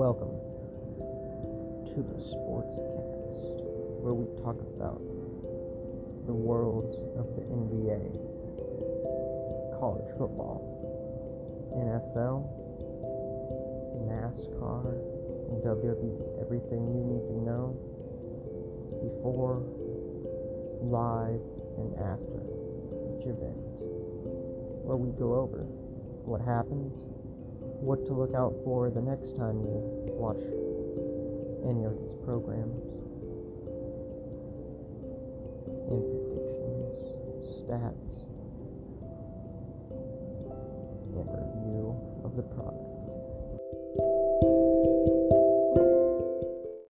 Welcome to the Sportscast, where we talk about the worlds of the NBA, college football, NFL, NASCAR, and WWE. Everything you need to know before, live, and after each event, where we go over what happened, what to look out for the next time you watch any of these programs, and predictions, stats, and review of the product.